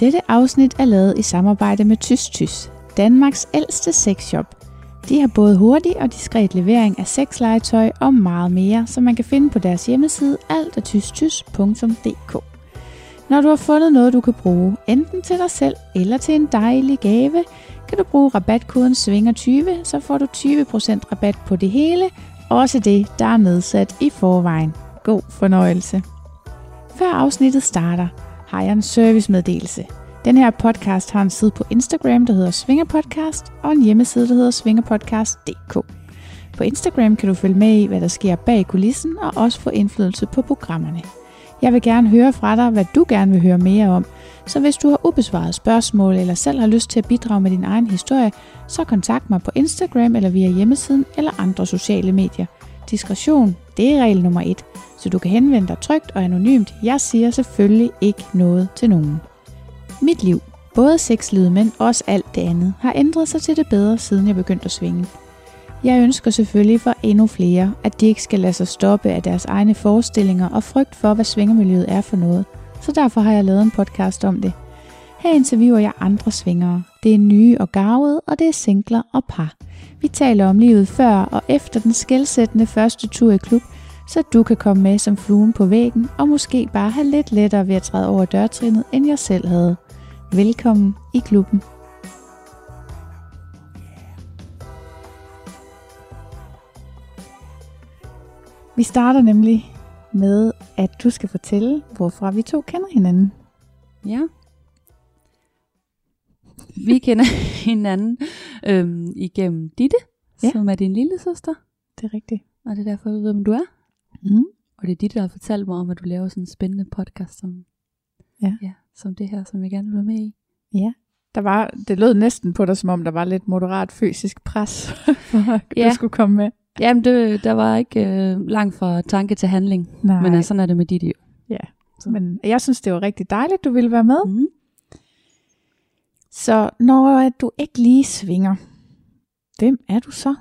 Dette afsnit er lavet i samarbejde med Tys Tys, Danmarks ældste sexshop. De har både hurtig og diskret levering af sexlegetøj og meget mere, som man kan finde på deres hjemmeside altatystys.dk. Når du har fundet noget, du kan bruge, enten til dig selv eller til en dejlig gave, kan du bruge rabatkoden SVINGER20, så får du 20% rabat på det hele, også det, der er nedsat i forvejen. God fornøjelse. Før afsnittet starter, har jeg en servicemeddelelse. Den her podcast har en side på Instagram, der hedder Svingerpodcast, og en hjemmeside, der hedder svingerpodcast.dk. På Instagram kan du følge med i, hvad der sker bag kulissen, og også få indflydelse på programmerne. Jeg vil gerne høre fra dig, hvad du gerne vil høre mere om, så hvis du har ubesvaret spørgsmål eller selv har lyst til at bidrage med din egen historie, så kontakt mig på Instagram eller via hjemmesiden eller andre sociale medier. Diskretion, det er regel nummer et, så du kan henvende dig trygt og anonymt. Jeg siger selvfølgelig ikke noget til nogen. Mit liv, både sexlivet, men også alt det andet, har ændret sig til det bedre, siden jeg begyndte at svinge. Jeg ønsker selvfølgelig for endnu flere, at de ikke skal lade sig stoppe af deres egne forestillinger og frygt for, hvad svingermiljøet er for noget. Så derfor har jeg lavet en podcast om det. Her interviewer jeg andre svingere. Det er nye og garvede, og det er singler og par. Vi taler om livet før og efter den skældsættende første tur i klub, så du kan komme med som fluen på væggen og måske bare have lidt lettere ved at træde over dørtrinnet, end jeg selv havde. Velkommen i klubben. Vi starter nemlig med, at du skal fortælle, hvorfra vi to kender hinanden. Ja. Vi kender hinanden øhm, igennem Ditte, Ja. som er din lille søster. Det er rigtigt. Og det er derfor, vi ved, hvem du er. Mm. Og det er Ditte, der har fortalt mig om, at du laver sådan en spændende podcast, som, Ja. ja, som det her, som jeg gerne vil være med i. Ja. Der var, det lød næsten på dig, som om der var lidt moderat fysisk pres, for at Ja. du skulle komme med. Jamen, det, der var ikke øh, langt fra tanke til handling. Nej, Men altså, sådan er det med Ditte jo. men jeg synes, det var rigtig dejligt, du ville være med. Mm. Så når du ikke lige svinger, hvem er du så?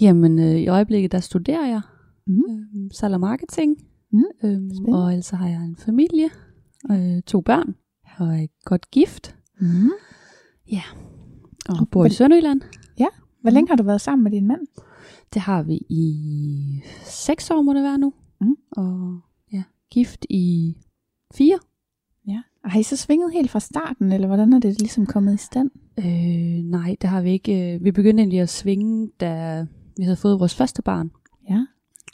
Jamen, øh, i øjeblikket, der studerer jeg Mm. øh, salg og marketing. Mm. Øhm, og ellers har jeg en familie, øh, to børn, og er godt gift, Mm. og bor i Hvor- Sønderjylland. Hvor længe har du været sammen med din mand? Det har vi i seks år, må det være nu. Mm. Og ja, gift i fire. Ja. Og har I så svinget helt fra starten, eller hvordan er det ligesom kommet i stand? Øh, nej, det har vi ikke. Øh, Vi begyndte egentlig at svinge, da vi havde fået vores første barn. Ja.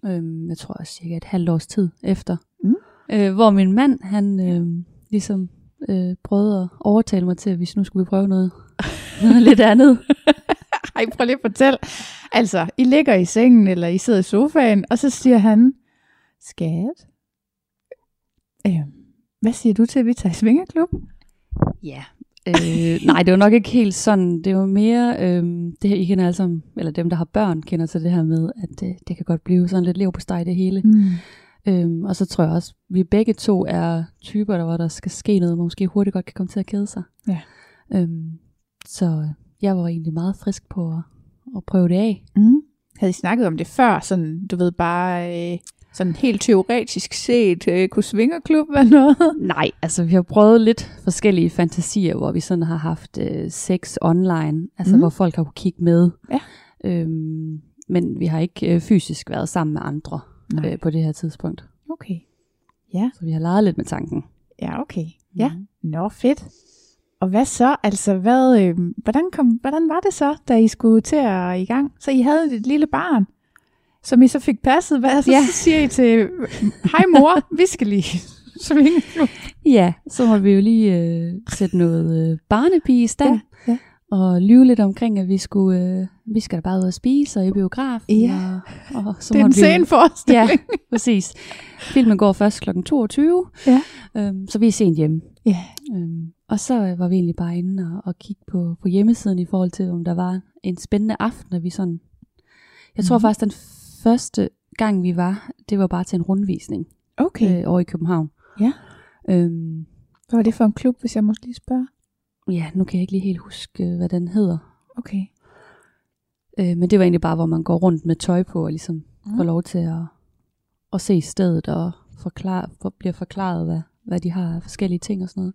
Øhm, jeg tror cirka et halvt års tid efter. Mm. Øh, hvor min mand, han øh, ligesom øh, prøvede at overtale mig til, at hvis nu skulle vi prøve noget, noget lidt andet. Ej, prøv lige at fortælle. Altså, I ligger i sengen, eller I sidder i sofaen, og så siger han, skat, øh, hvad siger du til, at vi tager i svingerklub? Ja. Øh, nej, det var nok ikke helt sådan. Det var mere, øh, det her, I kender alle sammen, eller dem, der har børn, kender til det her med, at øh, det kan godt blive sådan lidt lev på steg det hele. Mm. Øhm, og så tror jeg også, vi begge to er typer, der hvor der skal ske noget, man måske hurtigt godt kan komme til at kede sig. Ja. Øhm, så jeg var egentlig meget frisk på at, at prøve det af. Mm. Havde I snakket om det før, sådan, du ved, bare øh, sådan helt teoretisk set, øh, kunne svingerklub være noget? Nej, altså vi har prøvet lidt forskellige fantasier, hvor vi sådan har haft øh, sex online, altså Mm. mm. hvor folk har kunne kigge med. Ja. Øhm, men vi har ikke øh, fysisk været sammen med andre Nej. øh, på det her tidspunkt. Okay. Ja, Så vi har leget lidt med tanken. ja, okay. Ja, Mhm. nå fedt. Og hvad så? Altså, hvad, øh, hvordan, kom, hvordan var det så, da I skulle til at i gang? Så I havde et lille barn, som I så fik passet. Hvad, så, Ja. så siger I til, hej mor, vi skal lige svinge. Ja, så må vi jo lige øh, sætte noget øh, barnepige i stand. Ja, ja. Og lyve lidt omkring, at vi skulle, øh, vi skal da bare ud og spise og i biografen. Ja. Og, og så Det er en sen forestilling. Ja, præcis. Filmen går først kl. 22, Ja. øhm, så vi er sent hjemme. Ja. Øhm, og så øh, var vi egentlig bare inde og, og kigge på, på hjemmesiden i forhold til, om der var en spændende aften, at vi sådan... Jeg tror Mhm. faktisk, den første gang vi var, det var bare til en rundvisning Okay. øh, over i København. Ja. Øhm, Hvad var det for en klub, hvis jeg må lige spørge? ja, nu kan jeg ikke lige helt huske, øh, hvad den hedder. Okay. Øh, men det var egentlig bare, hvor man går rundt med tøj på og ligesom Mm. får lov til at, at se stedet og forklare, for, bliver forklaret, hvad, hvad de har af forskellige ting og sådan noget.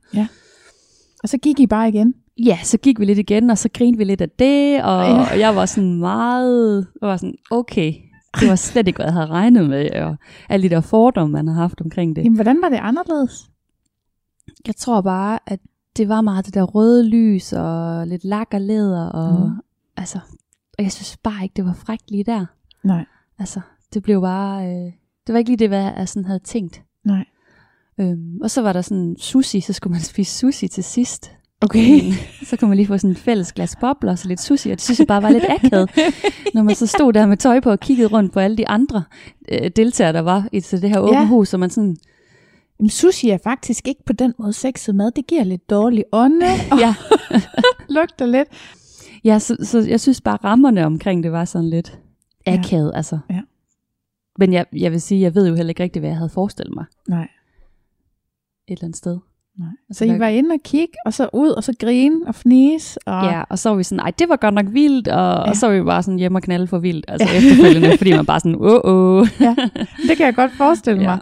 Og så gik I bare igen. Ja, så gik vi lidt igen, og så grinede vi lidt af det, og, Ja. ja. jeg var sådan meget, jeg var sådan, okay, det var slet ikke, hvad jeg havde regnet med, og alle de der fordomme, man har haft omkring det. Jamen, hvordan var det anderledes? Jeg tror bare, at det var meget det der røde lys, og lidt lak og læder, og Mhm. altså, og jeg synes bare ikke, det var frækt lige der. Nej. Altså, det blev bare, øh, det var ikke lige det, hvad jeg sådan havde tænkt. Nej. Øhm, og så var der sådan sushi, så skulle man spise sushi til sidst. Okay. Så kunne man lige få sådan et fælles glas bobler og så lidt sushi, og det synes jeg bare var lidt akavet, når man så stod der med tøj på og kiggede rundt på alle de andre øh, deltagere, der var i til det her åbne Ja. hus, og man sådan, Jamen, sushi er faktisk ikke på den måde sexet mad. Det giver lidt dårlig ånde og ja, lugter lidt. ja så, så jeg synes bare rammerne omkring det var sådan lidt Ja. akavet, altså. Ja. Men jeg, jeg vil sige, jeg ved jo heller ikke rigtigt, hvad jeg havde forestillet mig Nej. et eller andet sted. Nej. Så I var inde og kigge, og så ud, og så grine og fnise. Og... Ja, og så var vi sådan, ej, det var godt nok vildt, og, ja. Ja. og så var vi bare sådan hjemme og knalde for vildt, altså efterfølgende, fordi man bare sådan, åh, åh. Det kan jeg godt forestille Ja. mig.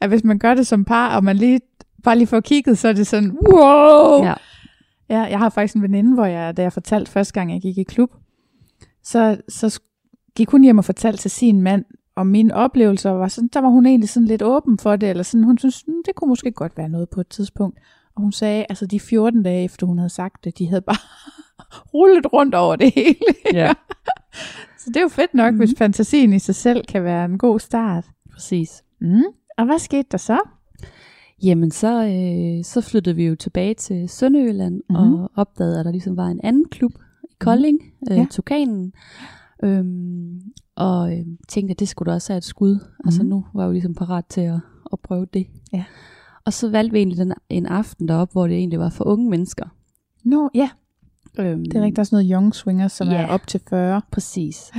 At hvis man gør det som par, og man lige bare lige får kigget, så er det sådan, wow! Ja. Ja, jeg har faktisk en veninde, hvor jeg, da jeg fortalte første gang, jeg gik i klub, så, så gik hun hjem og fortalte til sin mand om mine oplevelser, og var sådan, der var hun egentlig sådan lidt åben for det, eller sådan, hun synes, "Hmm, det kunne måske godt være noget på et tidspunkt. Og hun sagde, altså de 14 dage efter hun havde sagt det, de havde bare rullet rundt over det hele. ja, Så det er jo fedt nok, Mhm. mm. hvis fantasien i sig selv kan være en god start. præcis. Mm. Og hvad skete der så? Jamen, så, øh, så flyttede vi jo tilbage til Sønderjylland, Mhm. mm-hmm. og opdagede, at der ligesom var en anden klub i Kolding, mm-hmm. øh, Ja. Tukanen, øhm, og øh, tænkte, at det skulle da også have et skud. Mm-hmm. Altså Mhm. nu var jeg jo ligesom parat til at, at prøve det. Ja. Og så valgte vi egentlig den, en aften deroppe, hvor det egentlig var for unge mennesker. Nå, ja, Øhm, det er rigtigt. Der er sådan noget young swingers, som Ja. er op til 40. Præcis.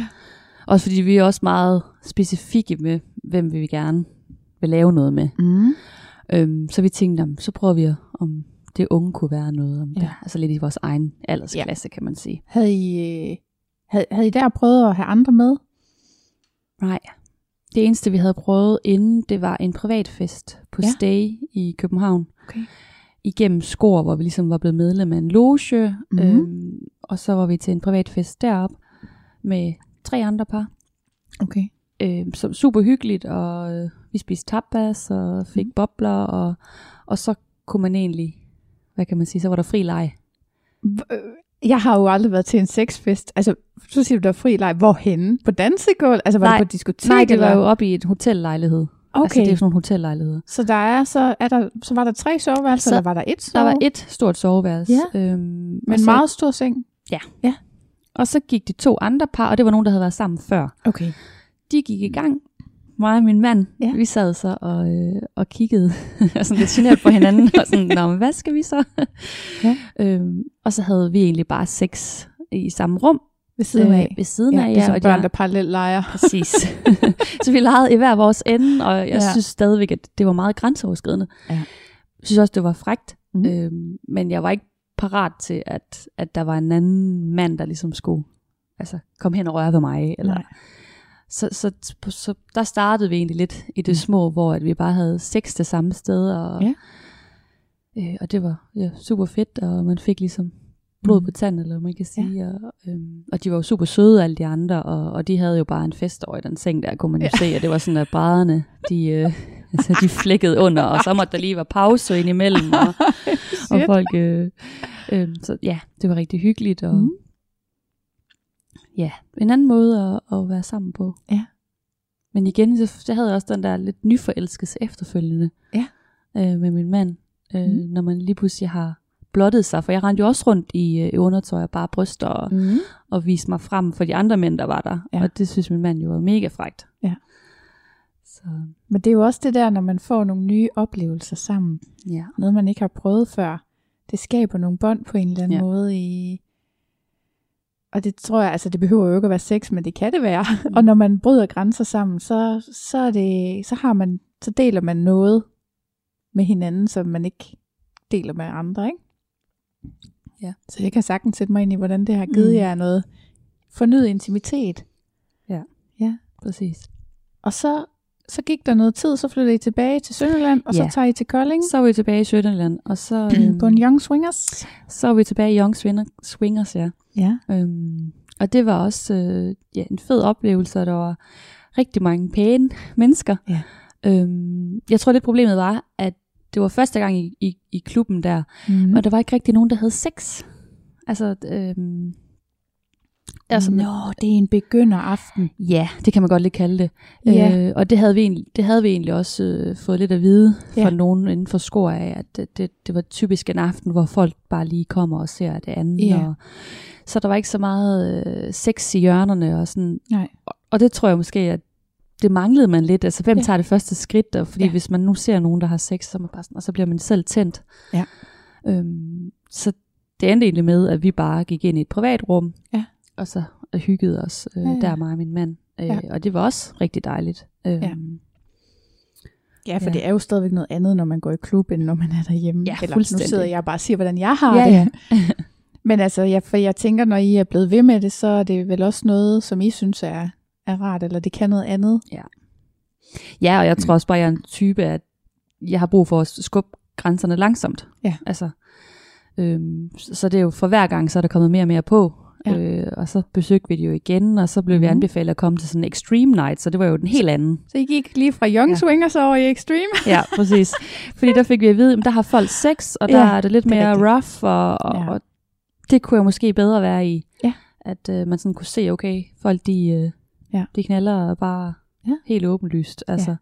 Også fordi vi er også meget specifikke med, hvem vi gerne vil lave noget med. Mm. Øhm, så vi tænkte, jamen, så prøver vi, om det unge kunne være noget. Om Ja. det, altså lidt i vores egen aldersklasse, ja. kan man sige. Havde, I, øh, havde, havde I der prøvet at have andre med? Nej. Det eneste, vi havde prøvet inden, det var en privatfest på Ja. Stay i København. Okay. Igennem Skor, hvor vi ligesom var blevet medlem af en loge. Mhm. Mm-hmm. Øhm, og så var vi til en privatfest derop med tre andre par. Okay. øh, som super hyggeligt, og øh, vi spiste tapas og fik Mhm. bobler, og, og så kunne man egentlig, hvad kan man sige, så var der fri leg. Jeg har jo aldrig været til en sexfest. Altså, så siger du, der er fri leg. Hvorhenne? På dansegulv? Altså, var Nej. det på diskotek? Nej, det var eller? jo oppe i et hotellejlighed. Okay. Altså, det er sådan nogle hotellejligheder. Så der er så, er der, så var der tre soveværelser, Så eller var der et Der sove? var et stort soveværelse. Ja. Øhm, Men så, meget stor seng? Og så gik de to andre par, og det var nogen, der havde været sammen før. Okay. De gik i gang. Mig og min mand, Ja. ja. vi sad så og, øh, og kiggede og sådan lidt genert på hinanden, og sådan, Nå, men hvad skal vi så? Ja. øhm, og så havde vi egentlig bare sex i samme rum, Ved siden af? Øh, ved siden ja, af, det er ja. som og børn, jeg- der parallelt leger. Præcis. så vi legede i hver vores ende, og jeg Ja. ja. synes stadigvæk, at det var meget grænseoverskridende. Ja. Jeg synes også, det var frægt, mm. øhm, men jeg var ikke parat til, at, at der var en anden mand, der ligesom skulle altså, komme hen og røre ved mig. Eller, Nej. Så, så, så, der startede vi egentlig lidt i det Mm. små, hvor at vi bare havde sex det samme sted, og, Ja. øh, og det var ja, super fedt, og man fik ligesom blod Mm. på tanden, eller man kan sige. Ja. Og, øhm, og de var jo super søde, alle de andre, og, og de havde jo bare en fest over i den seng der, kunne man jo Ja. se, og det var sådan, at brædderne, de, øh, altså, de flækkede under, og så måtte der lige være pause indimellem, og, og folk, øh, øh, så ja, det var rigtig hyggeligt, og Mm. Ja, en anden måde at, at være sammen på. Ja. Men igen, så, så havde jeg også den der lidt nyforelskelse efterfølgende Ja. øh, med min mand, øh, Mm. når man lige pludselig har blottet sig, for jeg rendte jo også rundt i, øh, i undertøj og bare bryster og, Mm. og viste mig frem for de andre mænd, der var der. Ja. Og det synes min mand jo var mega frægt. Ja. Så Men det er jo også det der, når man får nogle nye oplevelser sammen. ja. Noget, man ikke har prøvet før. Det skaber nogle bånd på en eller anden Ja. måde i... Og det tror jeg, altså det behøver jo ikke at være sex, men det kan det være. og når man bryder grænser sammen, så, så, er det, så, har man, så deler man noget med hinanden, som man ikke deler med andre, ikke? Ja. Så jeg kan sagtens sætte mig ind i, hvordan det har givet Mm. jer noget fornyet intimitet. Præcis. Og så, så gik der noget tid, så flyttede I tilbage til Sønderland, og Ja. så tager I til Kolding Så var vi tilbage i Sønderland, og så, øhm, på en Young Swingers. så var vi tilbage i Young Swinger, Swingers, ja. Ja. Øhm, og det var også øh, ja, en fed oplevelse, og der var rigtig mange pæne mennesker. Ja. Øhm, jeg tror, det problemet var, at det var første gang i, i, i klubben der, Mm. og der var ikke rigtig nogen, der havde sex. Altså, øhm, altså Nå, det er en begynderaften. Ja, det kan man godt lidt kalde det. Ja. Øh, og det havde vi egentlig, det havde vi egentlig også øh, fået lidt at vide fra Ja. nogen inden for skor af, at det, det, det var typisk en aften, hvor folk bare lige kommer og ser det andet. Ja. Og, så der var ikke så meget øh, sex i hjørnerne og sådan. Nej. Og, og det tror jeg måske, at det manglede man lidt. Altså, hvem Ja. tager det første skridt? Og fordi Ja. hvis man nu ser nogen, der har sex, så, man bare sådan, og så bliver man selv tændt. Ja. Øhm, så det endte egentlig med, at vi bare gik ind i et privat rum, Ja. Og så hyggede os øh, Ja, ja, ja. der, mig og min mand. Øh, Ja. Og det var også rigtig dejligt. Øhm, Ja. Ja, for Ja. det er jo stadigvæk noget andet, når man går i klub, end når man er derhjemme. Ja, Eller nu fuldstændig. sidder jeg og bare siger, hvordan jeg har Ja, det. ja. Men altså, ja, for jeg tænker, når I er blevet ved med det, så er det vel også noget, som I synes er, er rart, eller det kan noget andet. Ja, og jeg tror også bare, jeg er en type, at jeg har brug for at skubbe grænserne langsomt. Ja. Altså, øhm, så så det er jo for hver gang, så er der kommet mere og mere på. Ja. Øh, og så besøgte vi det jo igen, og så blev vi Mhm. anbefalet at komme til sådan en extreme night, så det var jo den helt anden. Så I gik lige fra Young Ja. Swingers over i Extreme. Ja, præcis. Fordi der fik vi at vide, at der har folk sex, og der Ja, er det lidt det er mere rigtigt. rough, og, og, Ja. og det kunne jeg måske bedre være i. Ja. At øh, man sådan kunne se, okay, folk de, øh, Ja. de knaller bare Ja. helt åbenlyst. Altså.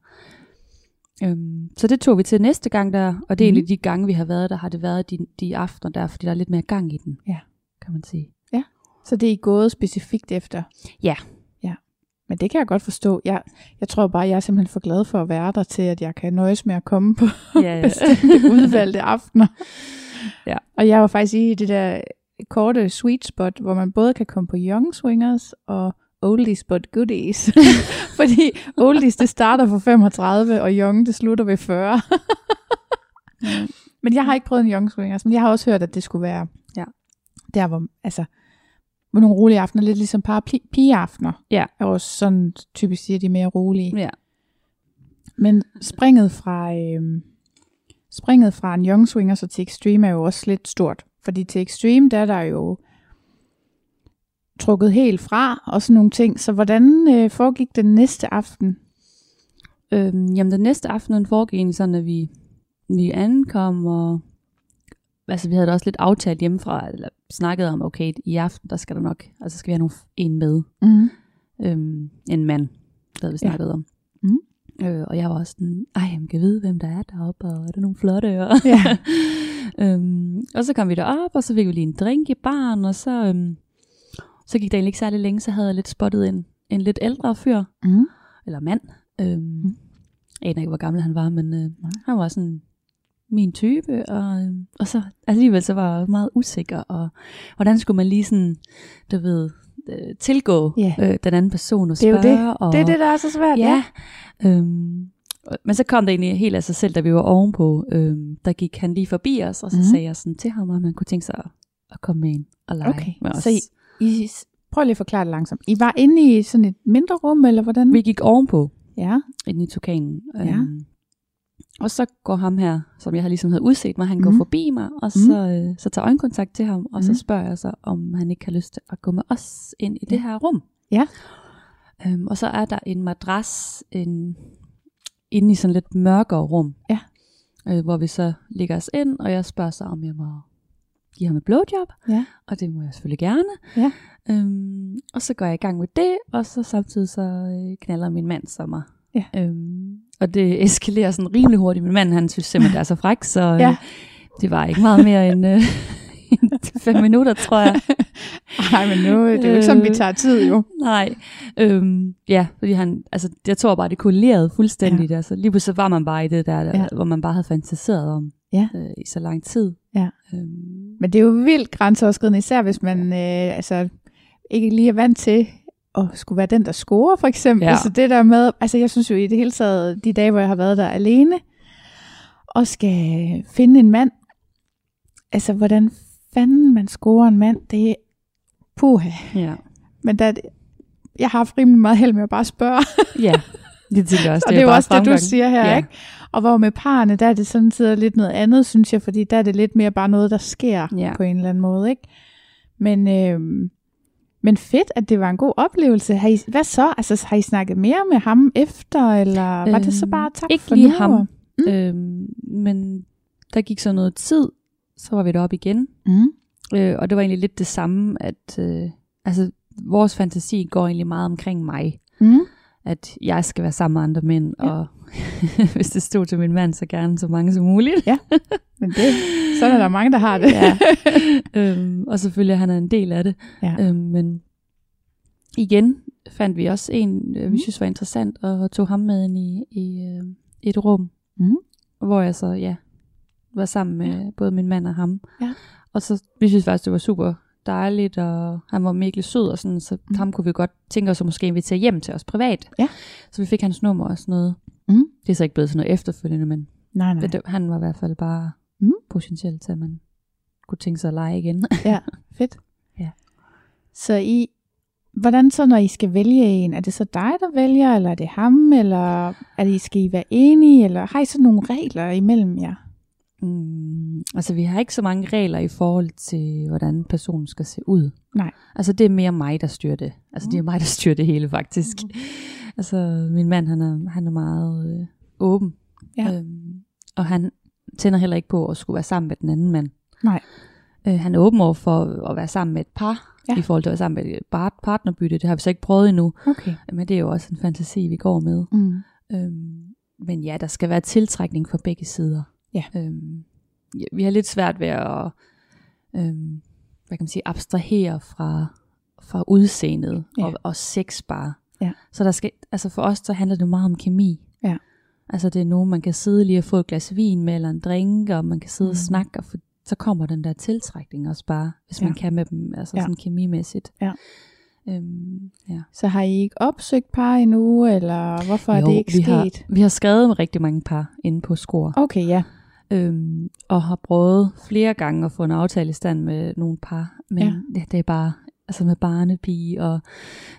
Øhm, så det tog vi til næste gang der, og det er Mhm. egentlig de gange, vi har været der, har det været de, de aftener der, fordi der er lidt mere gang i den, Ja. kan man sige. Så det er I gået specifikt efter? Ja. Ja. Men det kan jeg godt forstå. Jeg, jeg tror bare, jeg er simpelthen for glad for at være der til, at jeg kan nøjes med at komme på Ja, bestemte udvalgte aftener. Ja. Og jeg var faktisk i det der korte sweet spot, hvor man både kan komme på Young Swingers og Oldies but Goodies. Fordi Oldies, det starter for 35, og Young, det slutter ved 40. men jeg har ikke prøvet en Young Swingers, men jeg har også hørt, at det skulle være Ja. der, hvor, altså, hvor nogle rolige aftener, lidt ligesom parapigeaftener. Ja. Er også sådan typisk siger, de er mere rolige. ja. Men springet fra, øh, springet fra en Young Swinger så til Extreme er jo også lidt stort. Fordi til Extreme, der er der jo trukket helt fra og sådan nogle ting. Så hvordan øh, foregik den næste aften? Øhm, jamen den næste aften foregik sådan, at vi, vi ankom, og altså vi havde da også lidt aftalt hjemmefra, eller snakket om, okay, i aften, der skal der nok, altså skal vi have nogle, en med, Mm. øhm, en mand, der havde vi Ja. snakket om. Mhm. Øh, og jeg var også sådan, ej, jeg kan vide, hvem der er deroppe, og er der nogle flotte, og, Ja. øhm, og så kom vi derop, og så fik vi lige en drink i baren, og så, øhm, så gik der egentlig ikke særlig længe, så havde jeg lidt spottet en, en lidt ældre fyr, Mm. eller mand. Øhm, Mm. Jeg aner ikke, hvor gammel han var, men øh, han var sådan min type, og, og så alligevel så var jeg meget usikker, og hvordan skulle man lige sådan, du ved, øh, tilgå Ja. øh, den anden person og Det er jo spørge. det. Og, Det er det, der er så svært. Ja. Øhm, og- men så kom det egentlig helt af sig selv, da vi var ovenpå. Øhm, der gik han lige forbi os, og så mm. sagde jeg sådan til ham, at man kunne tænke sig at, at komme med ind og lege Okay, med os. så I, I, prøv lige at forklare det langsomt. I var inde i sådan et mindre rum, eller hvordan? Vi gik ovenpå. Ja. inde i tukanen. Ja. Og så går ham her, som jeg har ligesom havde udset mig, han mm. går Mhm. forbi mig, og Mhm. så, øh, så tager øjenkontakt til ham, og så Mhm. spørger jeg så, om han ikke har lyst til at gå med os ind i Ja. det her rum. Ja. Øhm, og så er der en madras en, inde i sådan lidt mørkere rum, Ja. øh, hvor vi så ligger os ind, og jeg spørger så, om jeg må give ham et blowjob, Ja. og det må jeg selvfølgelig gerne. Ja. Øhm, og så går jeg i gang med det, og så samtidig så øh, knaller min mand så mig. Ja. Øhm, og det eskalerer sådan rimelig hurtigt. Min mand, han synes simpelthen, det er så fræk, så øh, Ja. det var ikke meget mere end øh, fem minutter, tror jeg. Nej, men nu, det er jo ikke sådan, vi Øh. tager tid jo. Nej, øhm, ja, fordi han, altså, jeg tror bare, det kollerede fuldstændigt. Ja. Altså, lige pludselig var man bare i det der, der Ja. hvor man bare havde fantaseret om Ja. øh, i så lang tid. Ja. Øhm, Men det er jo vildt grænseoverskridende, især hvis man øh, altså, ikke lige er vant til at skulle være den, der scorer, for eksempel. Ja. Så det der med, altså jeg synes jo i det hele taget, de dage, hvor jeg har været der alene, og skal finde en mand, altså hvordan fanden man scorer en mand, det er puha. ja. Men der, jeg har haft rimelig meget held med at bare spørge. ja. Det tænker jeg også, og det er jo også det, du fremgang. siger her, Ja. ikke? Og hvor med parerne, der er det sådan set lidt noget andet, synes jeg, fordi der er det lidt mere bare noget, der sker Ja. på en eller anden måde, ikke? Men, øhm, men fedt, at det var en god oplevelse. Har I, hvad så? Altså, har I snakket mere med ham efter, eller var det så Øhm, bare tak ikke for lige nu? ham. Mm. Øhm, men der gik så noget tid, så var vi deroppe igen. Mm. Øh, og det var egentlig lidt det samme, at øh, altså, vores fantasi går egentlig meget omkring mig. Mm. At jeg skal være sammen med andre mænd, Ja. og hvis det stod til min mand, så gerne så mange som muligt. Men det, sådan er der mange, der har det. Ja. øhm, og selvfølgelig er han er en del af det. Ja. Øhm, men igen fandt vi også en, øh, vi Mhm. synes var interessant, og tog ham med ind i, i øh, et rum, Mhm. hvor jeg så, ja, var sammen med ja. både min mand og ham. Ja. Og så, vi synes faktisk, det var super dejligt, og han var mega sød, og sådan, så mm. ham kunne vi godt tænke os at måske invitere hjem til os privat. Ja. Så vi fik hans nummer og sådan noget. Mhm. Det er så ikke blevet sådan noget efterfølgende, men Nej, nej. det, han var i hvert fald bare Mhm. potentielt til, at man kunne tænke sig at lege igen. Ja, fedt. Ja. Så I, hvordan så, når I skal vælge en? Er det så dig, der vælger, eller er det ham, eller er det, skal I være enige, eller har I så nogle regler imellem jer? Mm, altså, vi har ikke så mange regler i forhold til, hvordan personen skal se ud. Nej. Altså, det er mere mig, der styrer det. Altså, det er mig, der styrer det hele, faktisk. Mm. Altså, min mand, han er, han er meget øh, åben. Ja. Øhm, og han tænder heller ikke på at skulle være sammen med den anden mand. Nej. Øh, han er åben over for at være sammen med et par, ja. i forhold til at være sammen med et par- partnerbytte. Det har vi så ikke prøvet endnu. Okay. Men det er jo også en fantasi, vi går med. Mm. Øhm, men ja, der skal være tiltrækning fra begge sider. Ja. Øhm, ja, vi har lidt svært ved at øhm, hvad kan man sige, abstrahere fra, fra udseendet Ja. og, og sex bare. Ja. Så der skal, altså for os, så handler det meget om kemi. Ja. Altså det er nogen, man kan sidde lige og få et glas vin med, eller en drink, og man kan sidde mm. Og snakke, og for, så kommer den der tiltrækning også bare, hvis Ja. man kan med dem, altså Ja. sådan kemimæssigt. Ja. Øhm, ja. Så har I ikke opsøgt par endnu, eller hvorfor er Jo, det ikke vi sket? Har, vi har skrevet med rigtig mange par inde på Skor. Okay, ja. Øhm, og har prøvet flere gange at få en aftale i stand med nogle par, men Ja. ja. det, er bare altså med barnepige, og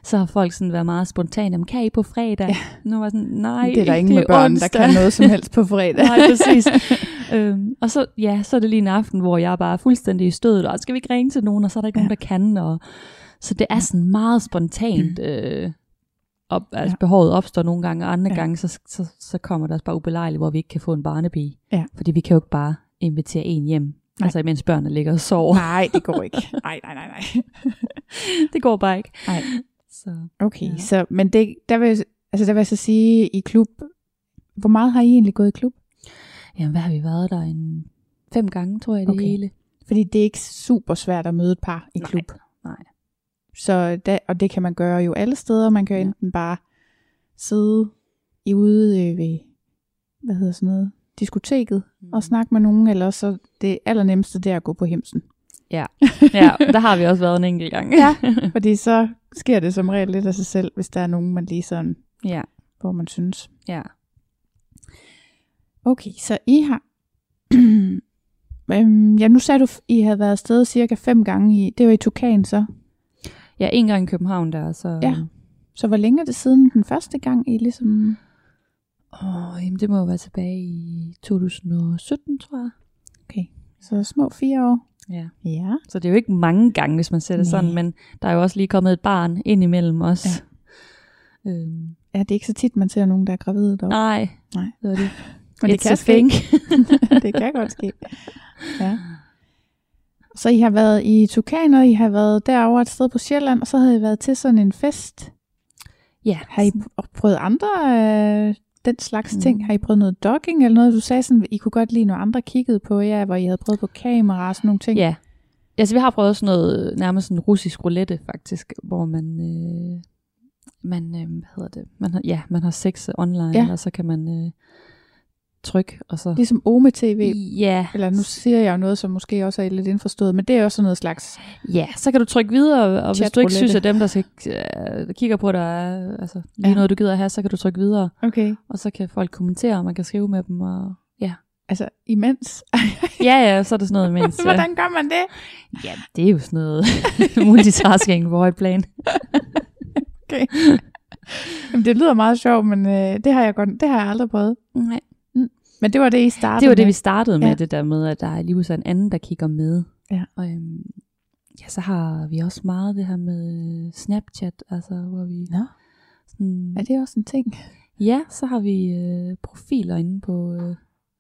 så har folk sådan været meget spontane, jamen kan I på fredag? Ja. Nu var sådan, nej, det er der ingen med børn, onsdag. der kan noget som helst på fredag. Nej, præcis. øhm, og så, ja, så er det lige en aften, hvor jeg bare er fuldstændig i stødet, og skal vi ikke ringe til nogen, og så er der ikke Ja. nogen, der kan. Og, så det er sådan meget spontant, øh, op, altså Ja. ja. behovet opstår nogle gange, og andre Ja. gange, så, så, så kommer der også bare ubelejligt, hvor vi ikke kan få en barnepige. Ja. Fordi vi kan jo ikke bare invitere en hjem, Nej. Altså imens børnene ligger og sover. Nej, det går ikke. Nej, nej, nej, nej. det går bare ikke. Nej. Så, Okay. Ja. så, men det, der, vil, altså der vil jeg så sige, i klub, hvor meget har I egentlig gået i klub? jamen, hvad har vi været der? En fem gange, tror jeg, det Okay. hele. Fordi det er ikke super svært at møde et par i Nej, klub. nej. Så da, og det kan man gøre jo alle steder. Man kan Ja. enten bare sidde i ude øh, ved, hvad hedder sådan noget, diskoteket Mm. og snakke med nogen, eller så det allernemmeste, det er at gå på hemsen. Ja, der har vi også været en enkelt gang. Ja. Fordi så sker det som regel lidt af sig selv, hvis der er nogen, man lige sådan, ja, hvor man synes. ja. Okay, så I har... øhm, ja, nu sagde du, I havde været afsted cirka fem gange. I, det var i Tukan så. Ja, en gang i København der, så... Ja. Så hvor længe er det siden den første gang, I ligesom... Åh, jamen det må jo være tilbage i 2017, tror jeg. Okay, så små fire år. Ja. Ja. Så det er jo ikke mange gange, hvis man ser det Nej. sådan, men der er jo også lige kommet et barn ind imellem os. Ja. Øhm, Ja, det er ikke så tit, man ser nogen, der er gravide dog. nej, Nej. det var det. Men det It's kan ske. det kan godt ske. Ja. Så I har været i Tukan, og I har været derovre et sted på Sjælland, og så havde I været til sådan en fest. Ja, Har I pr- prøvet andre øh, den slags Mm. ting? Har I prøvet noget dogging eller noget? Du sagde sådan, I kunne godt lide nogle andre kiggede på jer, hvor I havde prøvet på kamera og sådan nogle ting. Ja. Altså, vi har prøvet sådan noget, nærmest sådan russisk roulette, faktisk, hvor man, øh, man øh, hvad hedder det, man har, ja, man har sex online, Ja. ja. og så kan man øh, trykke, og så... Ligesom Ome TV. Ja, Eller nu siger jeg jo noget, som måske også er lidt indforstået, men det er også noget slags... ja, så kan du trykke videre, og hvis du ikke synes, at dem, der skal, øh, kigger på dig, er altså, lige Ja. ja. noget, du gider have, så kan du trykke videre, Okay. og så kan folk kommentere, og man kan skrive med dem, og ja. Altså imens. Ja, ja, så er det sådan noget imens. Ja. Hvordan gør man det? ja, det er jo sådan noget multitasking på højt plan. Okay. Jamen, det lyder meget sjovt, men øh, det, har jeg godt, det har jeg aldrig prøvet. Nej. Men det var det, I startede Det var det, med. vi startede med, Ja. ja. det der med, at der er lige så en anden, der kigger med. Ja. Og øhm, ja, så har vi også meget det her med Snapchat, altså hvor vi... Nå, Sådan, er det også en ting? Ja, så har vi øh, profiler inde på, øh,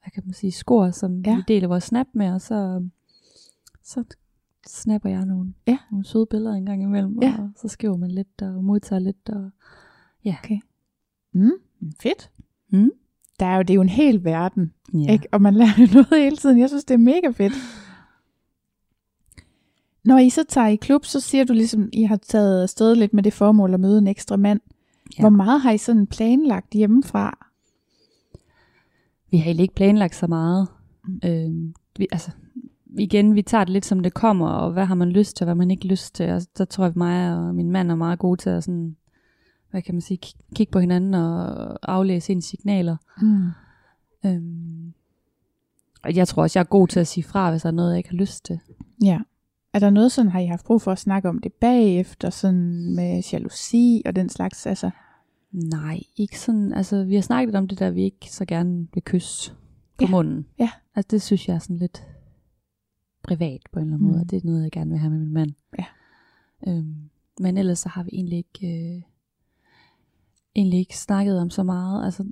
hvad kan man sige, score, som Ja. ja. vi deler vores snap med, og så, så snapper jeg nogle, Ja. nogle søde billeder en gang imellem, Ja. og så skriver man lidt og modtager lidt. Og, Mm, fedt. mm. Der er jo, det er jo en hel verden, ja. ikke? og man lærer jo noget hele tiden. Jeg synes, det er mega fedt. Når I så tager i klub, så siger du ligesom, I har taget afsted lidt med det formål at møde en ekstra mand. Ja. Hvor meget har I sådan planlagt hjemmefra? Vi har egentlig ikke planlagt så meget. Mm. Øhm, vi, altså, igen, vi tager det lidt som det kommer, og hvad har man lyst til, og hvad man ikke lyst til. Og der tror jeg, at mig og min mand er meget gode til at sådan, hvad kan man sige, k- kigge på hinanden og aflæse ens signaler. Mm. Øhm, og jeg tror også, jeg er god til at sige fra, hvis der er noget, jeg ikke har lyst til. Ja. Er der noget sådan, har I haft brug for at snakke om det bagefter, sådan med jalousi og den slags? Altså, Nej, ikke sådan, altså vi har snakket om det der, vi ikke så gerne vil kysse på Ja. munden. Ja. Altså det synes jeg er sådan lidt privat på en eller anden Mm. måde, det er noget, jeg gerne vil have med min mand. Ja. Øhm, men ellers så har vi egentlig ikke, øh, egentlig ikke snakket om så meget. Altså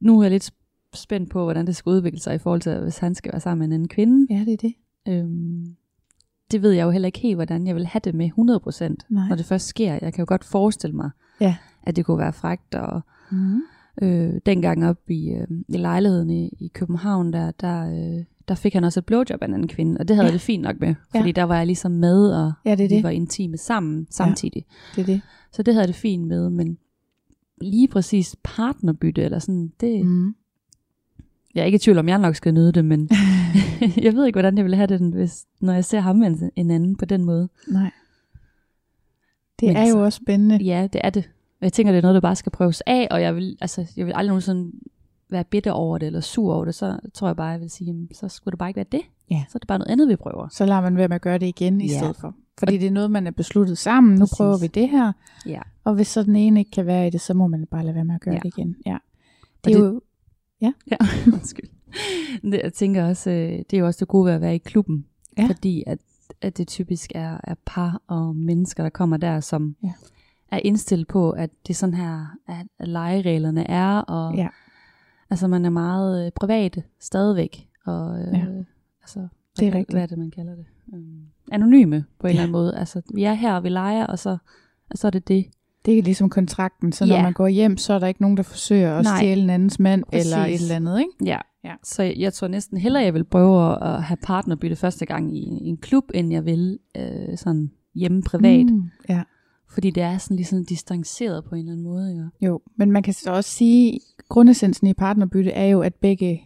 nu er jeg lidt spændt på, hvordan det skal udvikle sig i forhold til, hvis han skal være sammen med en anden kvinde. ja, det er det. Øhm, det ved jeg jo heller ikke helt, hvordan jeg vil have det med 100%, Nej. når det først sker. Jeg kan jo godt forestille mig, Ja. at det kunne være frægt. Og Mm. øh, dengang op i, øh, i lejligheden i, i København, der, der, øh, der fik han også et blowjob af en anden kvinde, og det havde Ja. jeg det fint nok med, Ja. fordi der var jeg ligesom med, og Ja, det er vi det. var intime sammen samtidig. Det er det. Så det havde jeg det fint med, men lige præcis partnerbytte, eller sådan, det, mm. Jeg er ikke i tvivl om, jeg nok skal nyde det, men jeg ved ikke, hvordan jeg ville have det, hvis, når jeg ser ham med en- en anden på den måde. Nej. Det Men er altså- jo også spændende. Ja, det er det. Og Jeg tænker, det er noget, der bare skal prøves af, og jeg vil, altså, jeg vil aldrig nogensinde være bitter over det, eller sur over det, så tror jeg bare, jeg vil sige, jamen, så skulle det bare ikke være det. Ja. Så er det bare noget andet, vi prøver. Så lader man være med at gøre det igen i Ja. stedet for. Fordi det er noget, man er besluttet sammen. Nu Præcis. prøver vi det her. Ja. Og hvis så den ene ikke kan være i det, så må man bare lade være med at gøre Ja. det igen. Ja. Det er det- jo, Ja, undskyld. Det, jeg tænker også, øh, det er jo også det gode ved at være i klubben, Ja. fordi at, at det typisk er, er par og mennesker, der kommer der, som Ja. er indstillet på, at det er sådan her, at, at legereglerne er, og Ja. altså man er meget øh, privat stadigvæk, og øh, Ja. altså, Det er hvad, rigtigt. hvad er det, man kalder det? Um, anonyme på en Ja. eller anden måde. Altså, vi er her, og vi leger, og så, og så er det det. det er ligesom kontrakten. Så når Ja. man går hjem, så er der ikke nogen, der forsøger at Nej. stjæle en andens mand Præcis. eller et eller andet. Ikke? Ja. Ja. Så jeg, jeg tror næsten hellere, jeg vil prøve at, have partnerbytte første gang i, i en klub, end jeg vil øh, sådan hjemme privat. Mm. Ja. Fordi det er sådan ligesom distanceret på en eller anden måde. Ja. Jo, men man kan så også sige, grundessensen i partnerbytte er jo, at begge,